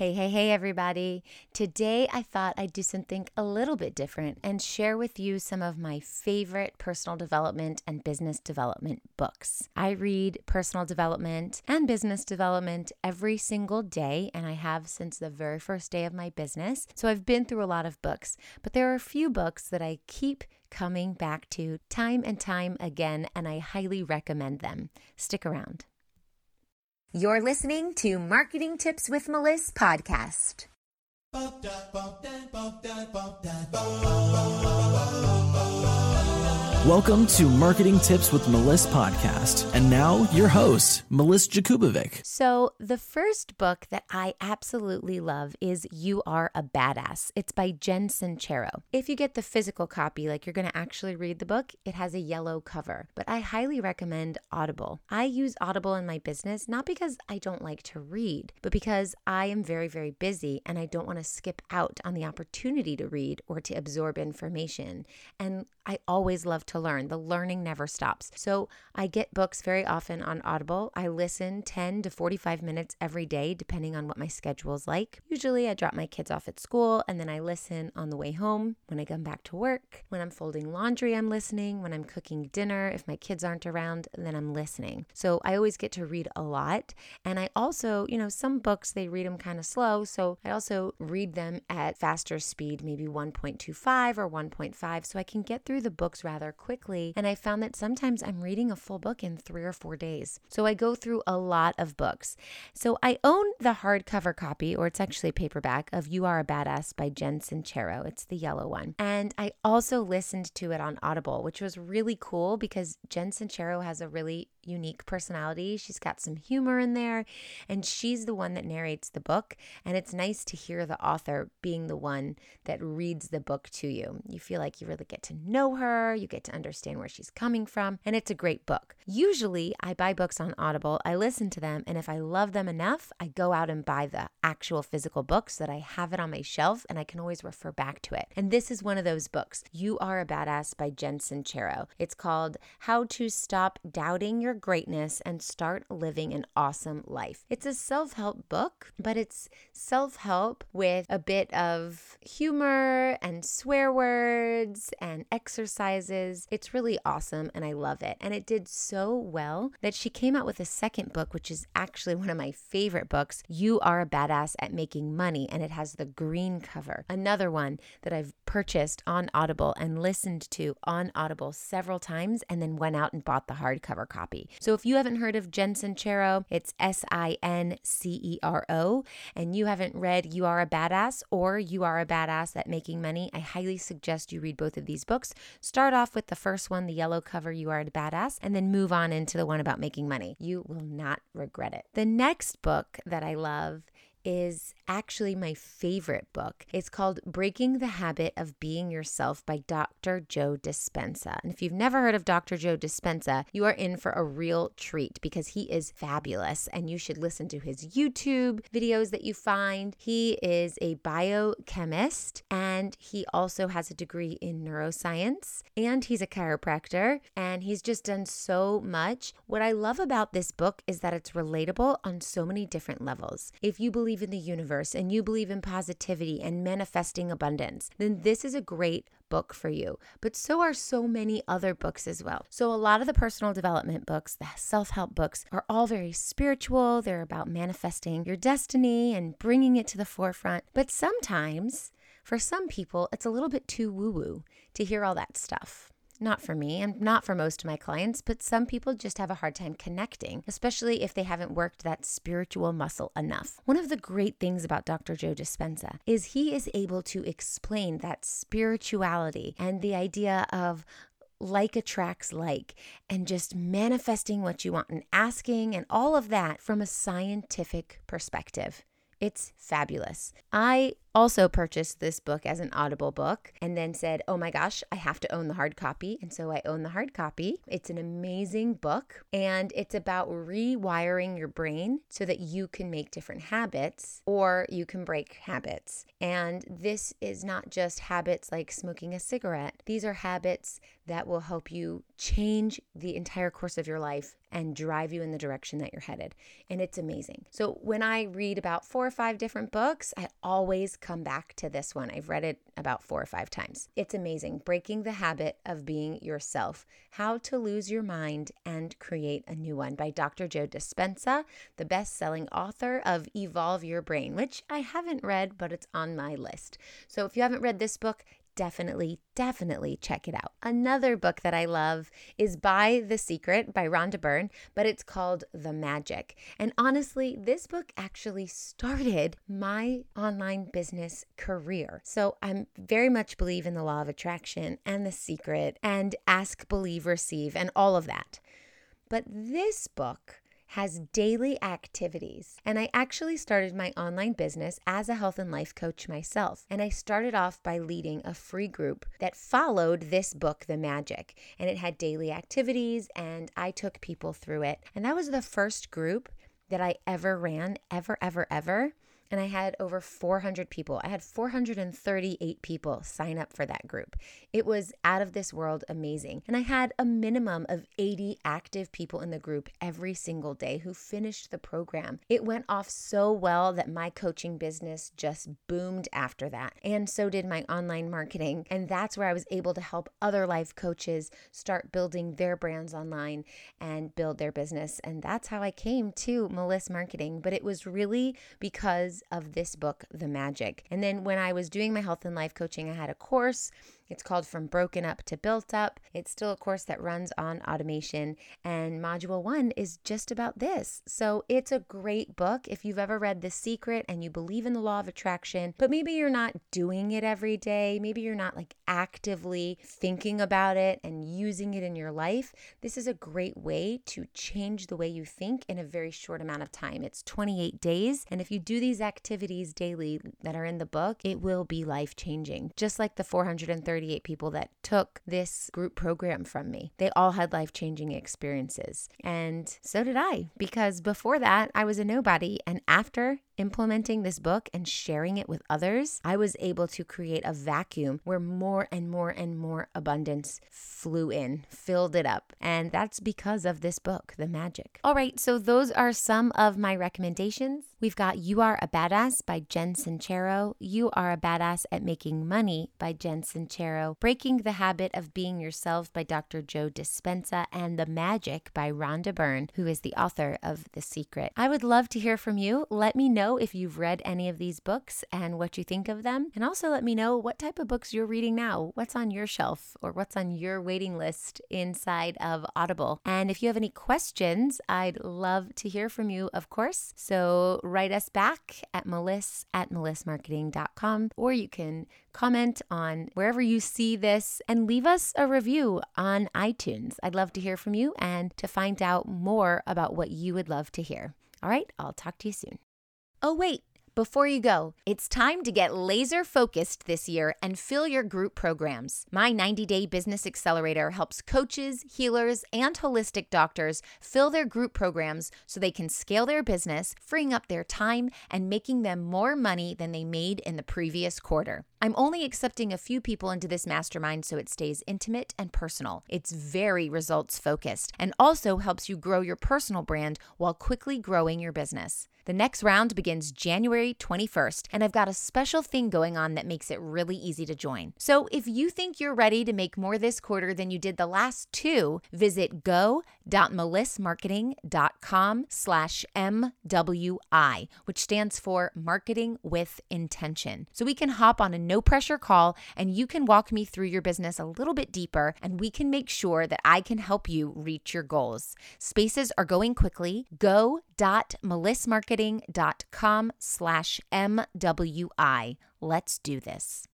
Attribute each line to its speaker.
Speaker 1: Hey, hey, hey, everybody. Today I thought I'd do something a little bit different and share with you some of my favorite personal development and business development books. I read personal development and business development every single day, and I have since the very first day of my business. So I've been through a lot of books, but there are a few books that I keep coming back to time and time again, and I highly recommend them. Stick around. You're listening to Marketing Tips with Melissa podcast.
Speaker 2: Welcome to Marketing Tips with Melissa podcast. And now your host, Melissa Jakubovic.
Speaker 1: So, the first book that I absolutely love is You Are a Badass. It's by Jen Sincero. If you get the physical copy, like you're going to actually read the book, it has a yellow cover. But I highly recommend Audible. I use Audible in my business not because I don't like to read, but because I am very, very busy and I don't want to skip out on the opportunity to read or to absorb information. And I always love to learn. The learning never stops. So I get books very often on Audible. I listen 10 to 45 minutes every day, depending on what my schedule is like. Usually I drop my kids off at school and then I listen on the way home, when I come back to work, when I'm folding laundry, I'm listening, when I'm cooking dinner, if my kids aren't around, then I'm listening. So I always get to read a lot. And I also, you know, some books they read them kind of slow. So I also read them at faster speed, maybe 1.25 or 1.5, so I can get through the books rather quickly. And I found that sometimes I'm reading a full book in three or four days. So I go through a lot of books. So I own the hardcover copy, or it's actually a paperback, of You Are a Badass by Jen Sincero. It's the yellow one. And I also listened to it on Audible, which was really cool because Jen Sincero has a really unique personality. She's got some humor in there, and she's the one that narrates the book. And it's nice to hear the author being the one that reads the book to you. You feel like you really get to know her, you get to understand where she's coming from, and it's a great book. Usually, I buy books on Audible, I listen to them, and if I love them enough, I go out and buy the actual physical books so that I have it on my shelf and I can always refer back to it. And this is one of those books, You Are a Badass by Jen Sincero. It's called How to Stop Doubting Your Greatness and Start Living an Awesome Life. It's a self help book, but it's self help with a bit of humor and swear words and exercises. It's really awesome and I love it. And it did so well that she came out with a second book, which is actually one of my favorite books. You Are a Badass at Making Money, and it has the green cover. Another one that I've purchased on Audible and listened to on Audible several times and then went out and bought the hardcover copy. So if you haven't heard of Jen Sincero, it's S I N C E R O, and you haven't read You Are a Badass or You Are a Badass at Making Money, I highly suggest you read both of these books. Start off with the first one, the yellow cover, You Are a Badass, and then move on into the one about making money. You will not regret it. The next book that I love is actually my favorite book. It's called Breaking the Habit of Being Yourself by Dr. Joe Dispenza. And if you've never heard of Dr. Joe Dispenza, you are in for a real treat because he is fabulous and you should listen to his YouTube videos that you find. He is a biochemist and he also has a degree in neuroscience and he's a chiropractor and he's just done so much. What I love about this book is that it's relatable on so many different levels. If you believe in the universe, and you believe in positivity and manifesting abundance, then this is a great book for you. But so are so many other books as well. So, a lot of the personal development books, the self help books, are all very spiritual. They're about manifesting your destiny and bringing it to the forefront. But sometimes, for some people, it's a little bit too woo woo to hear all that stuff. Not for me and not for most of my clients, but some people just have a hard time connecting, especially if they haven't worked that spiritual muscle enough. One of the great things about Dr. Joe Dispenza is he is able to explain that spirituality and the idea of like attracts like and just manifesting what you want and asking and all of that from a scientific perspective. It's fabulous. I also purchased this book as an Audible book and then said, oh my gosh, I have to own the hard copy. And so I own the hard copy. It's an amazing book and it's about rewiring your brain so that you can make different habits or you can break habits. And this is not just habits like smoking a cigarette, these are habits that will help you change the entire course of your life and drive you in the direction that you're headed. And it's amazing. So when I read about four or five different books, I always come back to this one. I've read it about four or five times. It's amazing. Breaking the Habit of Being Yourself How to Lose Your Mind and Create a New One by Dr. Joe Dispenza, the best selling author of Evolve Your Brain, which I haven't read, but it's on my list. So if you haven't read this book, definitely, definitely check it out. Another book that I love is By the Secret by Rhonda Byrne, but it's called The Magic. And honestly, this book actually started my online business career. So I'm very much believe in the law of attraction and the secret and ask, believe, receive, and all of that. But this book has daily activities. And I actually started my online business as a health and life coach myself. And I started off by leading a free group that followed this book, The Magic. And it had daily activities, and I took people through it. And that was the first group that I ever ran, ever, ever, ever and I had over 400 people. I had 438 people sign up for that group. It was out of this world amazing. And I had a minimum of 80 active people in the group every single day who finished the program. It went off so well that my coaching business just boomed after that. And so did my online marketing. And that's where I was able to help other life coaches start building their brands online and build their business. And that's how I came to Meliss Marketing. But it was really because of this book, The Magic. And then when I was doing my health and life coaching, I had a course it's called From Broken Up to Built Up. It's still a course that runs on automation, and Module 1 is just about this. So it's a great book if you've ever read The Secret and you believe in the law of attraction, but maybe you're not doing it every day. Maybe you're not like actively thinking about it and using it in your life. This is a great way to change the way you think in a very short amount of time. It's 28 days, and if you do these activities daily that are in the book, it will be life changing, just like the 430 38 people that took this group program from me. They all had life changing experiences. And so did I, because before that, I was a nobody. And after implementing this book and sharing it with others, I was able to create a vacuum where more and more and more abundance flew in, filled it up. And that's because of this book, The Magic. All right, so those are some of my recommendations. We've got You Are a Badass by Jen Sincero, You Are a Badass at Making Money by Jen Sincero, Breaking the Habit of Being Yourself by Dr. Joe Dispenza, and The Magic by Rhonda Byrne, who is the author of The Secret. I would love to hear from you. Let me know if you've read any of these books and what you think of them. And also let me know what type of books you're reading now, what's on your shelf, or what's on your waiting list inside of Audible. And if you have any questions, I'd love to hear from you, of course. So write us back at meliss at melissmarketing.com, or you can comment on wherever you see this and leave us a review on iTunes. I'd love to hear from you and to find out more about what you would love to hear. All right, I'll talk to you soon. Oh, wait. Before you go, it's time to get laser focused this year and fill your group programs. My 90 Day Business Accelerator helps coaches, healers, and holistic doctors fill their group programs so they can scale their business, freeing up their time and making them more money than they made in the previous quarter. I'm only accepting a few people into this mastermind so it stays intimate and personal. It's very results focused and also helps you grow your personal brand while quickly growing your business. The next round begins January 21st, and I've got a special thing going on that makes it really easy to join. So if you think you're ready to make more this quarter than you did the last two, visit go.melissmarketing.com slash MWI, which stands for Marketing with Intention. So we can hop on a no pressure call and you can walk me through your business a little bit deeper and we can make sure that I can help you reach your goals. Spaces are going quickly. Go.melissmarketing.com slash MWI. Let's do this.